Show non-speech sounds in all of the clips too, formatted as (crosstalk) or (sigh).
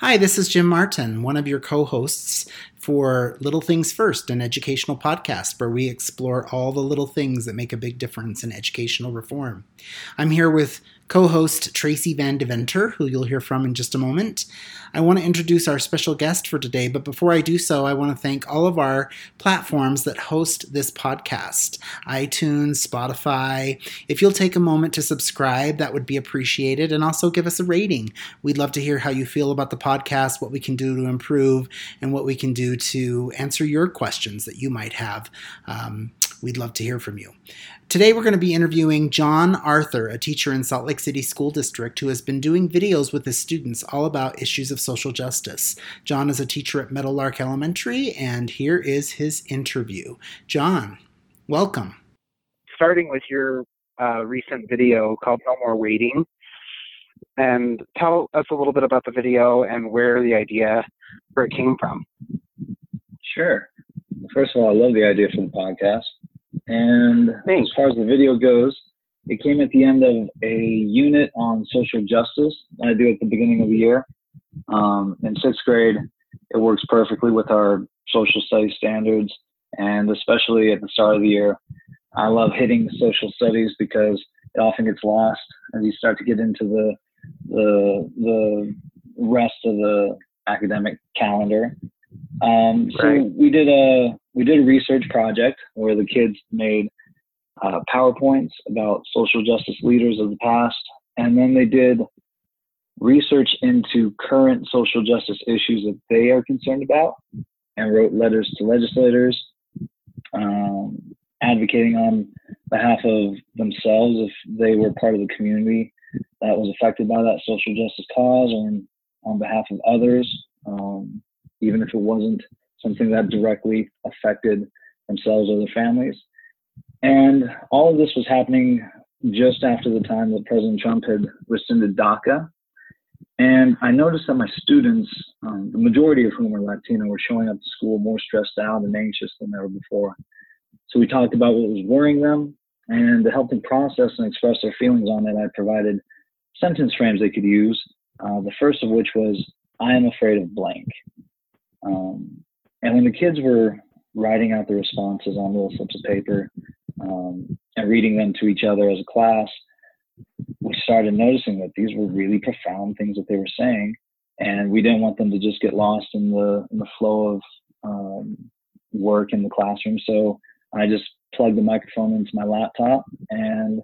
Hi, this is Jim Martin, one of your co hosts for Little Things First, an educational podcast where we explore all the little things that make a big difference in educational reform. I'm here with co host Tracy Van Deventer, who you'll hear from in just a moment. I want to introduce our special guest for today, but before I do so, I want to thank all of our platforms that host this podcast iTunes, Spotify. If you'll take a moment to subscribe, that would be appreciated, and also give us a rating. We'd love to hear how you feel about the podcast, what we can do to improve, and what we can do to answer your questions that you might have. Um, we'd love to hear from you. Today, we're going to be interviewing John Arthur, a teacher in Salt Lake City School District who has been doing videos with his students all about issues of social justice. John is a teacher at Meadowlark Elementary, and here is his interview. John, welcome. Starting with your uh, recent video called No More Waiting, and tell us a little bit about the video and where the idea where it came from. Sure. First of all, I love the idea for the podcast. And Thanks. as far as the video goes, it came at the end of a unit on social justice I do at the beginning of the year. Um, in sixth grade, it works perfectly with our social studies standards, and especially at the start of the year, I love hitting social studies because it often gets lost as you start to get into the the the rest of the academic calendar. Um, so Right. we did a we did a research project where the kids made uh, powerpoints about social justice leaders of the past, and then they did research into current social justice issues that they are concerned about, and wrote letters to legislators, um, advocating on behalf of themselves if they were part of the community that was affected by that social justice cause, or on behalf of others. Um, even if it wasn't something that directly affected themselves or their families. And all of this was happening just after the time that President Trump had rescinded DACA. And I noticed that my students, um, the majority of whom are Latino, were showing up to school more stressed out and anxious than ever before. So we talked about what was worrying them, and to help them process and express their feelings on it, I provided sentence frames they could use. Uh, the first of which was, I am afraid of blank. Um, and when the kids were writing out the responses on little slips of paper um, and reading them to each other as a class, we started noticing that these were really profound things that they were saying, and we didn't want them to just get lost in the in the flow of um, work in the classroom. So I just plugged the microphone into my laptop and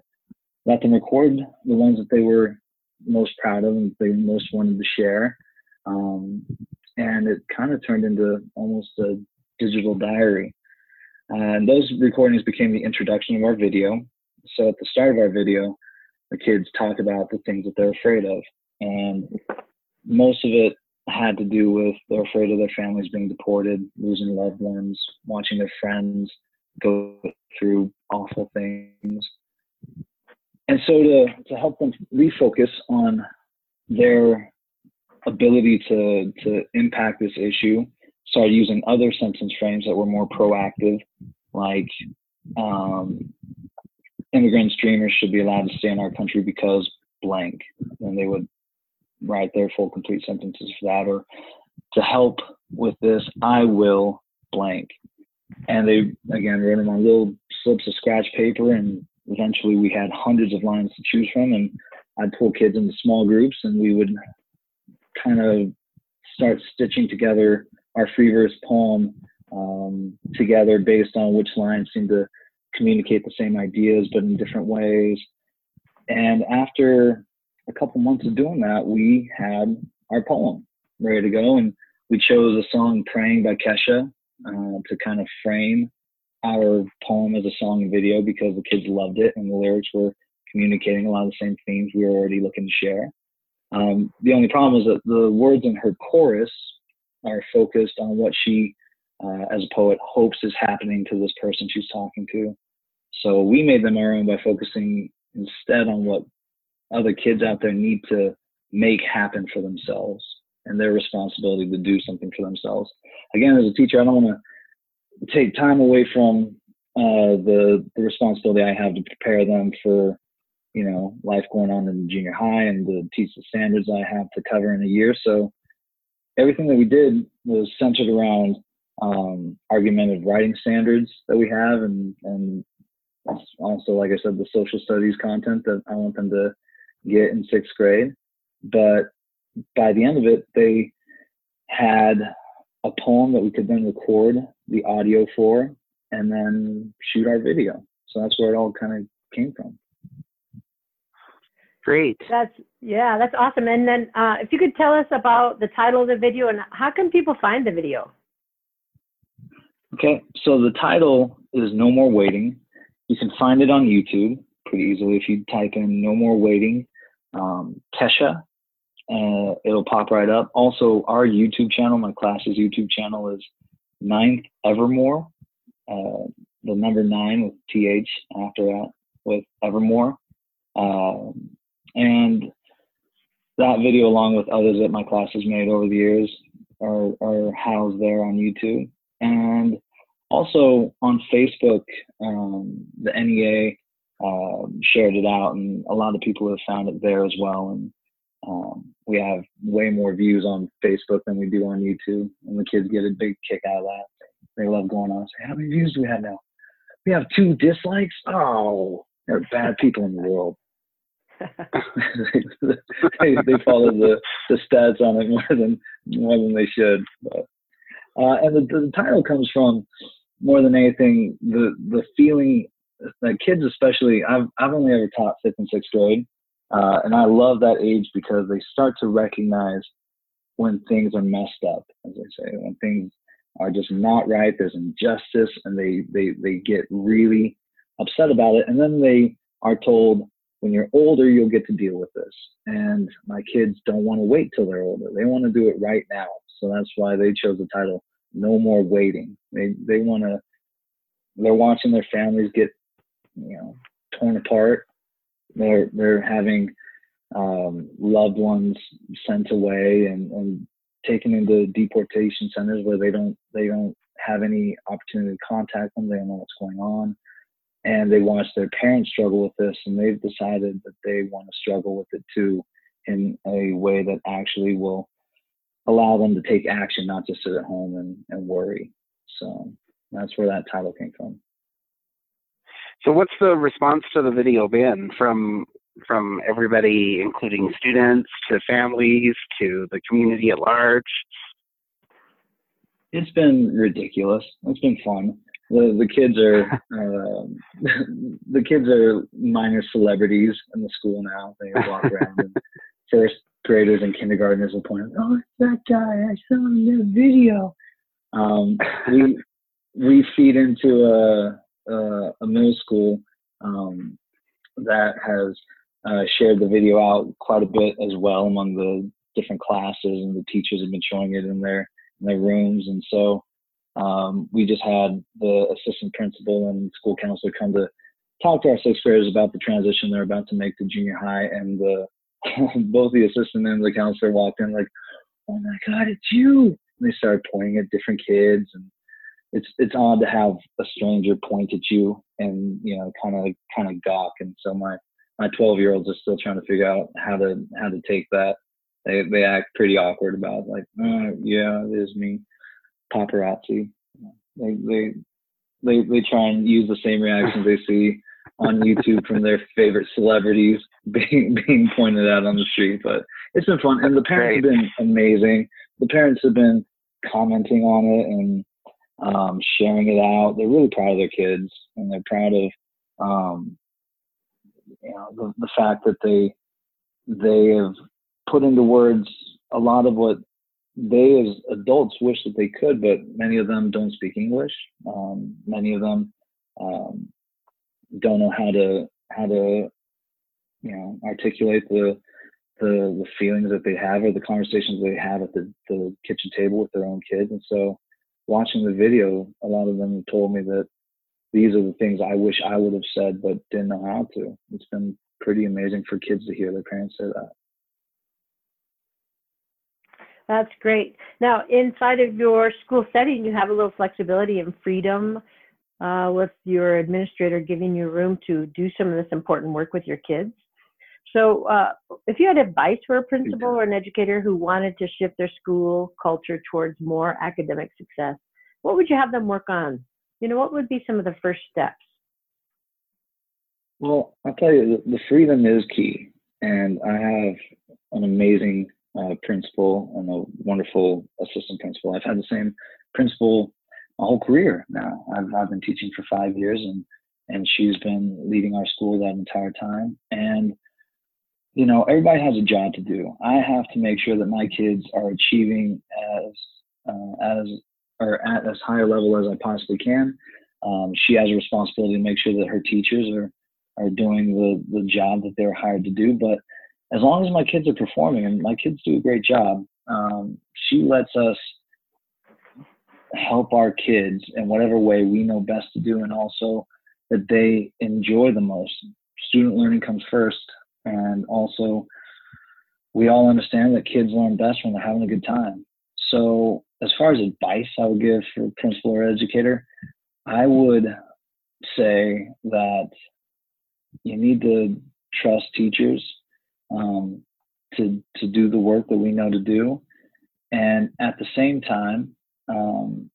let them record the ones that they were most proud of and they most wanted to share. Um, and it kind of turned into almost a digital diary. And those recordings became the introduction of our video. So at the start of our video, the kids talk about the things that they're afraid of. And most of it had to do with they're afraid of their families being deported, losing loved ones, watching their friends go through awful things. And so to, to help them refocus on their ability to to impact this issue started using other sentence frames that were more proactive like um, immigrants dreamers should be allowed to stay in our country because blank and they would write their full complete sentences for that or to help with this i will blank. And they again wrote them on little slips of scratch paper and eventually we had hundreds of lines to choose from and i'd pull kids into small groups and we would kind of start stitching together our free verse poem um, together based on which lines seem to communicate the same ideas but in different ways. And after a couple months of doing that, we had our poem ready to go, and we chose a song "Praying" by Kesha uh, to kind of frame our poem as a song and video because the kids loved it and the lyrics were communicating a lot of the same themes we were already looking to share. Um, the only problem is that the words in her chorus are focused on what she, uh, as a poet, hopes is happening to this person she's talking to. So we made them our own by focusing instead on what other kids out there need to make happen for themselves and their responsibility to do something for themselves. Again, as a teacher, I don't want to take time away from uh, the, the responsibility I have to prepare them for you know life going on in junior high and the standards I have to cover in a year. So everything that we did was centered around um, argumentative writing standards that we have, and and also, like I said, the social studies content that I want them to get in sixth grade. But by the end of it, they had a poem that we could then record the audio for and then shoot our video. So that's where it all kind of came from. Great. That's yeah, that's awesome. And then uh, if you could tell us about the title of the video and how can people find the video? Okay, so the title is No More Waiting. You can find it on YouTube pretty easily if you type in No More Waiting, um, Kesha, and uh, it'll pop right up. Also, our YouTube channel, my class's YouTube channel is Ninth Evermore, uh, the number nine with TH after that with Evermore. Um, and that video, along with others that my class has made over the years, are, are housed there on YouTube. And also on Facebook, um, the NEA uh, shared it out, and a lot of people have found it there as well. And um, we have way more views on Facebook than we do on YouTube, and the kids get a big kick out of that. They love going on. Say, how many views do we have now? We have two dislikes. Oh, there are bad people in the world. (laughs) they, they follow the, the stats on it more than more than they should. But uh, and the, the title comes from more than anything the the feeling that kids especially I've I've only ever taught fifth and sixth grade, uh, and I love that age because they start to recognize when things are messed up, as I say, when things are just not right. There's injustice, and they they they get really upset about it, and then they are told when you're older, you'll get to deal with this. And my kids don't want to wait till they're older. They want to do it right now. So that's why they chose the title No More Waiting. They they want to they're watching their families get you know torn apart. They're they're having um, loved ones sent away and, and taken into deportation centers where they don't they don't have any opportunity to contact them. They don't know what's going on and they watch their parents struggle with this and they've decided that they want to struggle with it too in a way that actually will allow them to take action not just sit at home and, and worry. So that's where that title came from. So what's the response to the video been from from everybody including students to families to the community at large? It's been ridiculous. It's been fun the the kids are uh, (laughs) the kids are minor celebrities in the school now. They walk (laughs) around and first graders and kindergartners will point out, "Oh, it's that guy! I saw him in the video." Um, we we feed into a a, a middle school um, that has uh, shared the video out quite a bit as well among the different classes, and the teachers have been showing it in their in their rooms, and so um, we just had the assistant principal and school counselor come to talk to our sixth graders about the transition they're about to make to junior high. And the, (laughs) both the assistant and the counselor walked in like, "Oh my God, it's you!" And they started pointing at different kids, and it's it's odd to have a stranger point at you and you know kind of kind of gawk. And so my my 12 year olds are still trying to figure out how to how to take that. They they act pretty awkward about it, like, oh, yeah, it is me paparazzi. They they they they try and use the same reactions they see on YouTube from their favorite celebrities (laughs) being being pointed out on the street. But it's been fun, and the parents have been amazing. The parents have been commenting on it and um, sharing it out. They're really proud of their kids, and they're proud of um, you know the, the fact that they they have put into words a lot of what they as adults wish that they could, but many of them don't speak English. Um, many of them um, don't know how to how to you know articulate the the the feelings that they have or the conversations they have at the, the kitchen table with their own kids. And so watching the video, a lot of them told me that these are the things I wish I would have said but didn't know how to. It's been pretty amazing for kids to hear their parents say that. That's great. Now, inside of your school setting, you have a little flexibility and freedom uh, with your administrator giving you room to do some of this important work with your kids. So, uh, if you had advice for a principal or an educator who wanted to shift their school culture towards more academic success, what would you have them work on? You know, what would be some of the first steps? Well, I'll tell you, the, the freedom is key. And I have an amazing uh, principal and a wonderful assistant principal. I've had the same principal my whole career now. I've, I've been teaching for five years and, and she's been leading our school that entire time. And, you know, everybody has a job to do. I have to make sure that my kids are achieving as, uh, as, or at as high a level as I possibly can. Um, she has a responsibility to make sure that her teachers are, are doing the, the job that they're hired to do. But as long as my kids are performing and my kids do a great job, um, she lets us help our kids in whatever way we know best to do and also that they enjoy the most. Student learning comes first and also we all understand that kids learn best when they're having a good time. So as far as advice I would give for principal or educator, I would say that you need to trust teachers um, to to do the work that we know to do, and at the same time, um,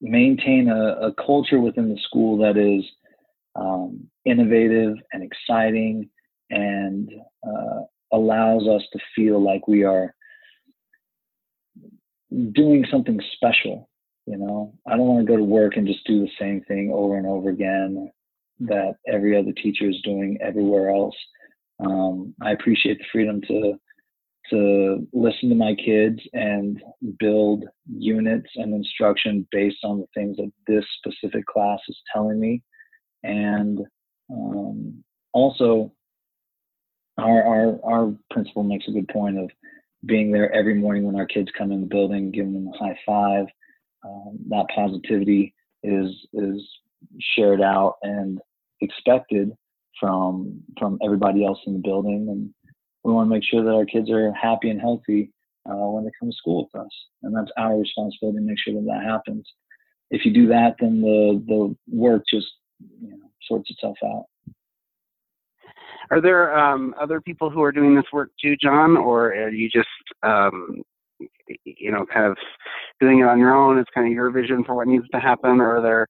maintain a, a, culture within the school that is um, innovative and exciting and uh, allows us to feel like we are doing something special. You know, I don't want to go to work and just do the same thing over and over again that every other teacher is doing everywhere else. Um, I appreciate the freedom to to listen to my kids and build units and instruction based on the things that this specific class is telling me, and um, also our, our our principal makes a good point of being there every morning when our kids come in the building, giving them a high five. Um, that positivity is is shared out and expected from from everybody else in the building. And we want to make sure that our kids are happy and healthy uh, when they come to school with us. And that's our responsibility to make sure that that happens. If you do that then the the work just you know sorts itself out. Are there um, other people who are doing this work too john? Or are you just um, you know kind of doing it on your own? It's kind of your vision for what needs to happen. Or are there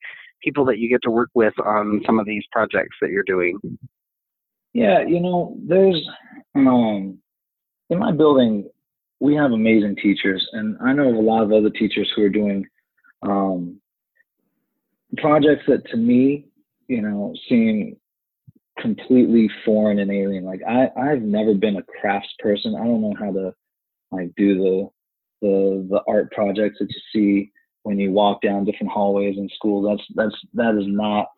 people that you get to work with on some of these projects that you're doing? Yeah, you know, there's um, in my building we have amazing teachers, and I know of a lot of other teachers who are doing um, projects that to me, you know, seem completely foreign and alien. Like I, I've never been a crafts person. I don't know how to like do the the the art projects that you see when you walk down different hallways in school. That's that's that is not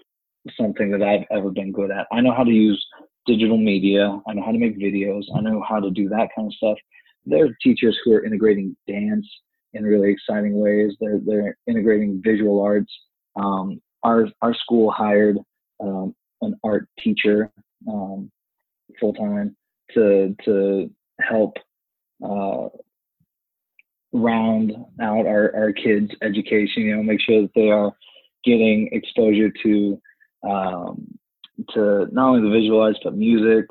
something that I've ever been good at. I know how to use digital media. I know how to make videos. I know how to do that kind of stuff. There are teachers who are integrating dance in really exciting ways. They're they're integrating visual arts. Um, our our school hired um, an art teacher um, full time to to help uh, round out our, our kids' education, you know, make sure that they are getting exposure to um, to not only the visual arts but music,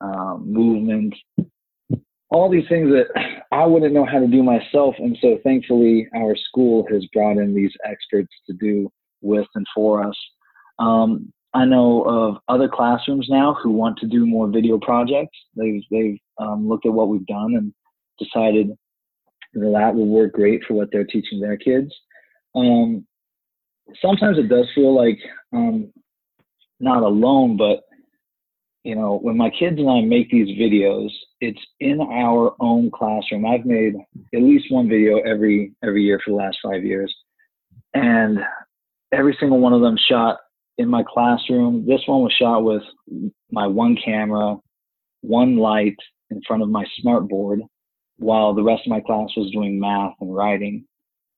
um, movement, all these things that (sighs) I wouldn't know how to do myself. And so thankfully our school has brought in these experts to do with and for us. Um, I know of other classrooms now who want to do more video projects. They've they've um, looked at what we've done and decided that will work great for what they're teaching their kids. Um, sometimes it does feel like um, not alone, but you know, when my kids and I make these videos, it's in our own classroom. I've made at least one video every every year for the last five years, and every single one of them shot in my classroom. This one was shot with my one camera, one light in front of my smart board, while the rest of my class was doing math and writing.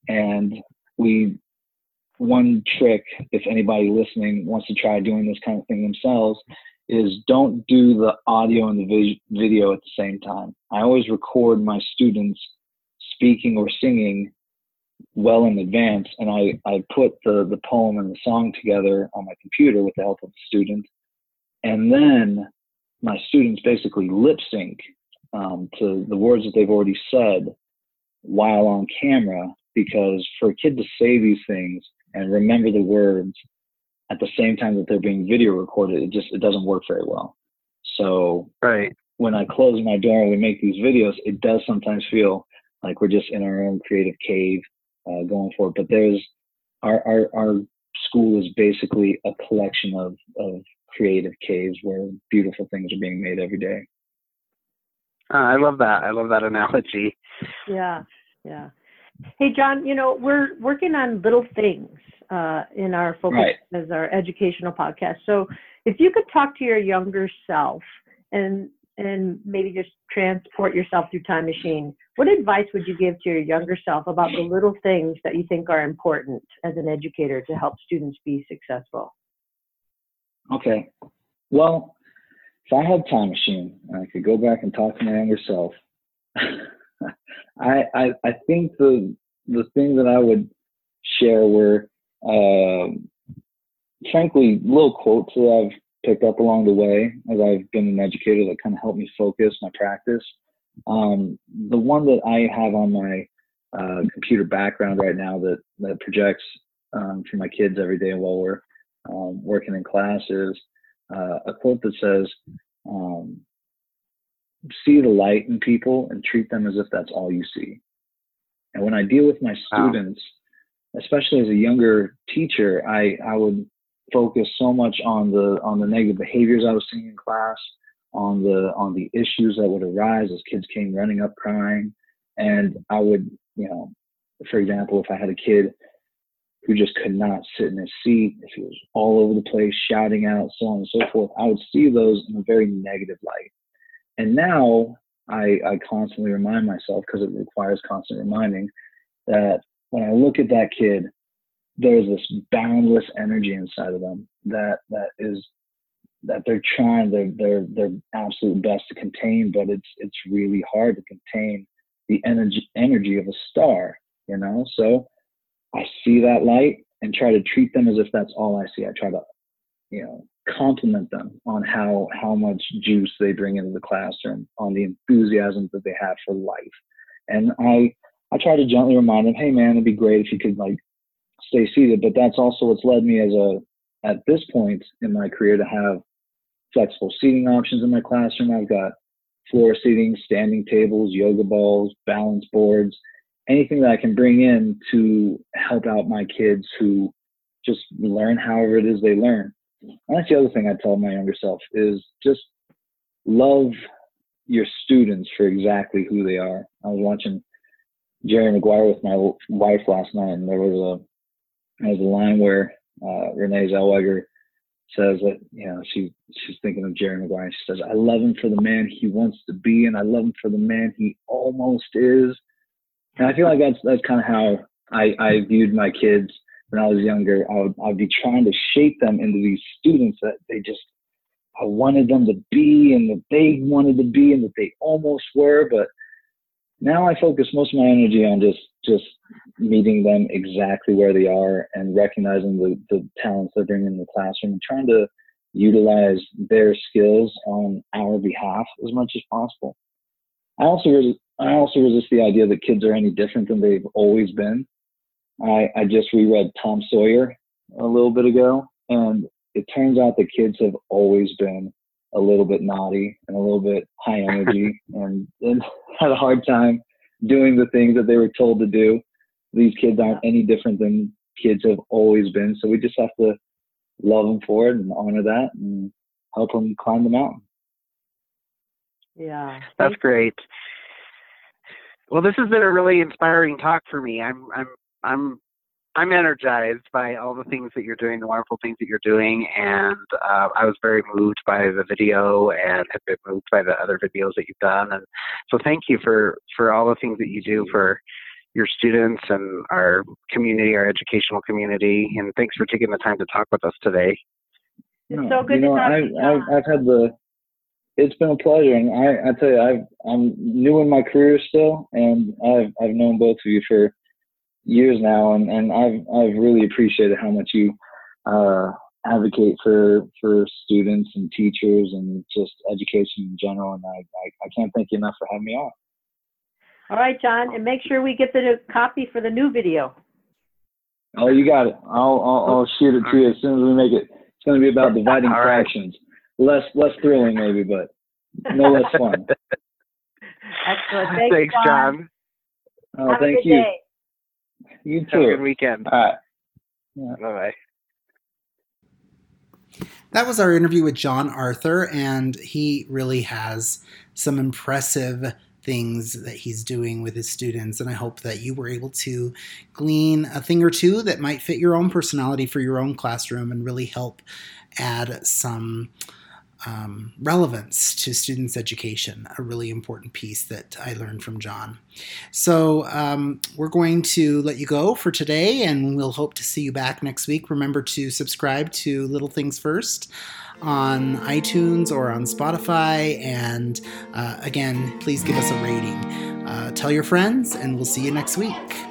And we, one trick, if anybody listening wants to try doing this kind of thing themselves, is don't do the audio and the video at the same time. I always record my students speaking or singing well in advance, and I, I put the, the poem and the song together on my computer with the help of the student. And then my students basically lip sync um, to the words that they've already said while on camera because for a kid to say these things and remember the words at the same time that they're being video recorded, it just it doesn't work very well. So right when I close my door and we make these videos, it does sometimes feel like we're just in our own creative cave uh, going for it. But there's our, our our school is basically a collection of of creative caves where beautiful things are being made every day. Uh, I love that. I love that analogy. Yeah, yeah. Hey, John, you know, we're working on little things uh, in our focus Right. as our educational podcast. So if you could talk to your younger self and and maybe just transport yourself through time machine, what advice would you give to your younger self about the little things that you think are important as an educator to help students be successful? Okay. Well, if I had a time machine and I could go back and talk to my younger self, (laughs) I, I I think the the thing that I would share were um, frankly little quotes that I've picked up along the way as I've been an educator that kind of helped me focus my practice. Um, the one that I have on my uh, computer background right now that that projects um, for my kids every day while we're um, working in class is uh, a quote that says, um, "See the light in people and treat them as if that's all you see." And when I deal with my Wow. students, especially as a younger teacher, I I would focus so much on the on the negative behaviors I was seeing in class, on the on the issues that would arise as kids came running up crying, and I would you know, for example, if I had a kid who just could not sit in his seat, if he was all over the place shouting out, so on and so forth, I would see those in a very negative light. And now I, I constantly remind myself, because it requires constant reminding, that when I look at that kid, there's this boundless energy inside of them that that is that they're trying their their their absolute best to contain, but it's it's really hard to contain the energy energy of a star, you know. So I see that light and try to treat them as if that's all I see. I try to, you know, compliment them on how how much juice they bring into the classroom, on the enthusiasm that they have for life. And I I try to gently remind them, hey man, it'd be great if you could like stay seated. But that's also what's led me as a at this point in my career to have flexible seating options in my classroom. I've got floor seating, standing tables, yoga balls, balance boards, anything that I can bring in to help out my kids who just learn however it is they learn. And that's the other thing I tell my younger self is just love your students for exactly who they are. I was watching Jerry Maguire with my wife last night, and there was a there was a line where uh, Renee Zellweger says that you know she she's thinking of Jerry Maguire. She says, "I love him for the man he wants to be, and I love him for the man he almost is." And I feel like that's that's kind of how I, I viewed my kids when I was younger. I would I'd be trying to shape them into these students that they just I wanted them to be and that they wanted to be and that they almost were, but now I focus most of my energy on just just meeting them exactly where they are and recognizing the, the talents they bring in the classroom and trying to utilize their skills on our behalf as much as possible. I also res- I also resist the idea that kids are any different than they've always been. I, I just reread Tom Sawyer a little bit ago, and it turns out that kids have always been a little bit naughty and a little bit high energy (laughs) and, and (laughs) had a hard time doing the things that they were told to do. These kids aren't any different than kids have always been. So we just have to love them for it and honor that and help them climb the mountain. Yeah. That's great. Well, this has been a really inspiring talk for me. I'm I'm I'm I'm energized by all the things that you're doing, the wonderful things that you're doing, and uh, I was very moved by the video and have been moved by the other videos that you've done. And so, thank you for for all the things that you do for your students and our community, our educational community. And thanks for taking the time to talk with us today. It's so good you to know, talk to I, you, I've, I've had the, it's been a pleasure, and I, I tell you, I've, I'm new in my career still, and I've, I've known both of you for years now, and, and I've, I've really appreciated how much you, uh, advocate for for students and teachers and just education in general. And I, I, I can't thank you enough for having me on. All right, John, and make sure we get the copy for the new video. Oh, you got it. I'll I'll, I'll shoot it to you as soon as we make it. It's going to be about dividing All right. Fractions. Less less thrilling maybe, but no less (laughs) fun. Excellent. (laughs) Thanks, Thanks, John. Oh, Have a thank good you. day. You too. Have a good weekend. All right. Bye bye. That was our interview with John Arthur, and he really has some impressive things that he's doing with his students. And I hope that you were able to glean a thing or two that might fit your own personality for your own classroom and really help add some um, relevance to students' education, a really important piece that I learned from John. So um, we're going to let you go for today, and we'll hope to see you back next week. Remember to subscribe to Little Things First on iTunes or on Spotify, and uh, again, please give us a rating. Uh, tell your friends, and we'll see you next week.